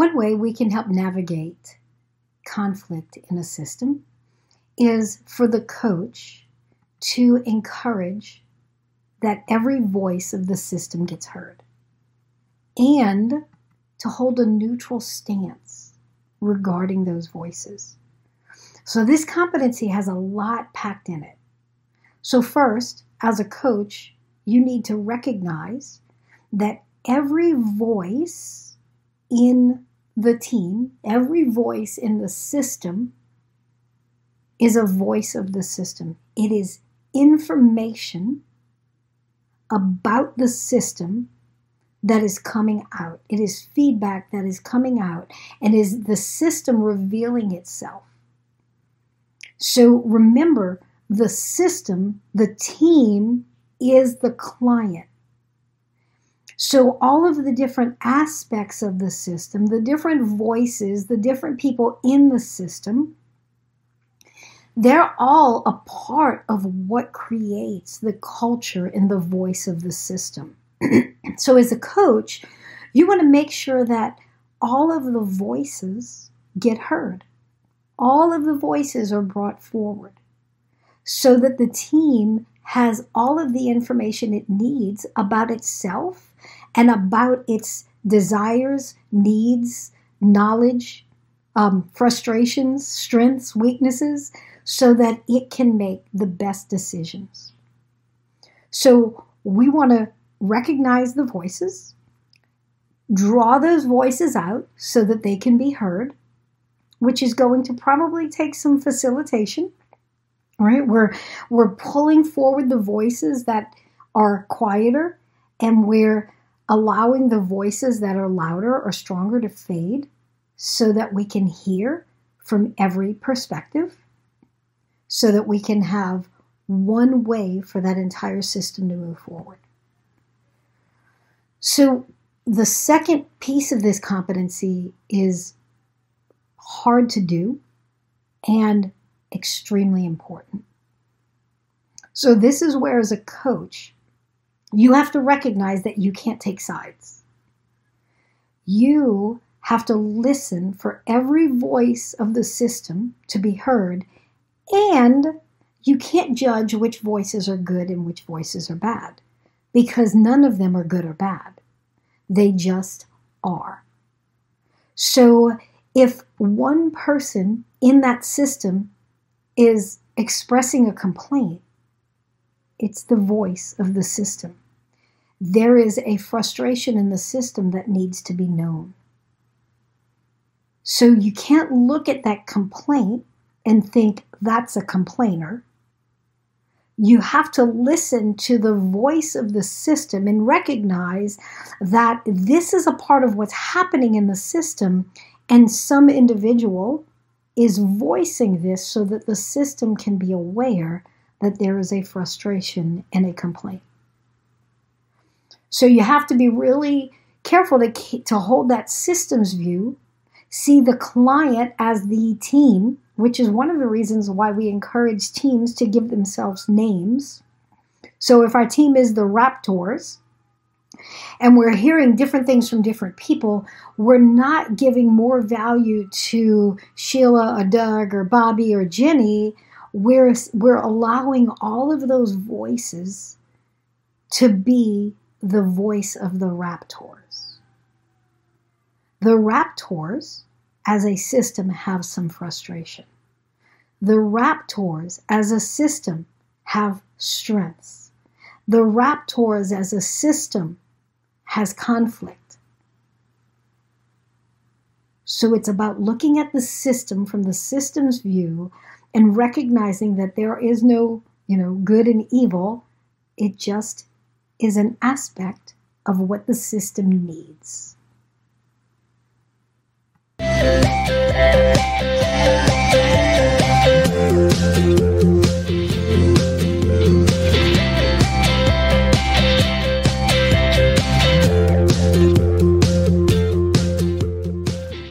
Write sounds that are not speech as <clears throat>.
One way we can help navigate conflict in a system is for the coach to encourage that every voice of the system gets heard and to hold a neutral stance regarding those voices. So, this competency has a lot packed in it. So, first, as a coach, you need to recognize that every voice in the team, every voice in the system is a voice of the system. It is information about the system that is coming out. It is feedback that is coming out and is the system revealing itself. So remember, the system, the team is the client. So, all of the different aspects of the system, the different voices, the different people in the system, they're all a part of what creates the culture and the voice of the system. <clears throat> so, as a coach, you want to make sure that all of the voices get heard, all of the voices are brought forward so that the team has all of the information it needs about itself and about its desires, needs, knowledge, um, frustrations, strengths, weaknesses, so that it can make the best decisions. So we want to recognize the voices, draw those voices out so that they can be heard, which is going to probably take some facilitation. Right? We're we're pulling forward the voices that are quieter and we're allowing the voices that are louder or stronger to fade so that we can hear from every perspective so that we can have one way for that entire system to move forward. So, the second piece of this competency is hard to do and extremely important. So, this is where, as a coach, you have to recognize that you can't take sides. You have to listen for every voice of the system to be heard, and you can't judge which voices are good and which voices are bad because none of them are good or bad. They just are. So if one person in that system is expressing a complaint, it's the voice of the system. There is a frustration in the system that needs to be known. So you can't look at that complaint and think that's a complainer. You have to listen to the voice of the system and recognize that this is a part of what's happening in the system, and some individual is voicing this so that the system can be aware that there is a frustration and a complaint. So you have to be really careful to, to hold that systems view, see the client as the team, which is one of the reasons why we encourage teams to give themselves names. So if our team is the Raptors, and we're hearing different things from different people, we're not giving more value to Sheila or Doug or Bobby or Jenny. We're, we're allowing all of those voices to be the voice of the Raptors. The Raptors, as a system, have some frustration. The Raptors, as a system, have strengths. The Raptors, as a system, has conflict. So it's about looking at the system from the system's view and recognizing that there is no, you know, good and evil. It just is an aspect of what the system needs.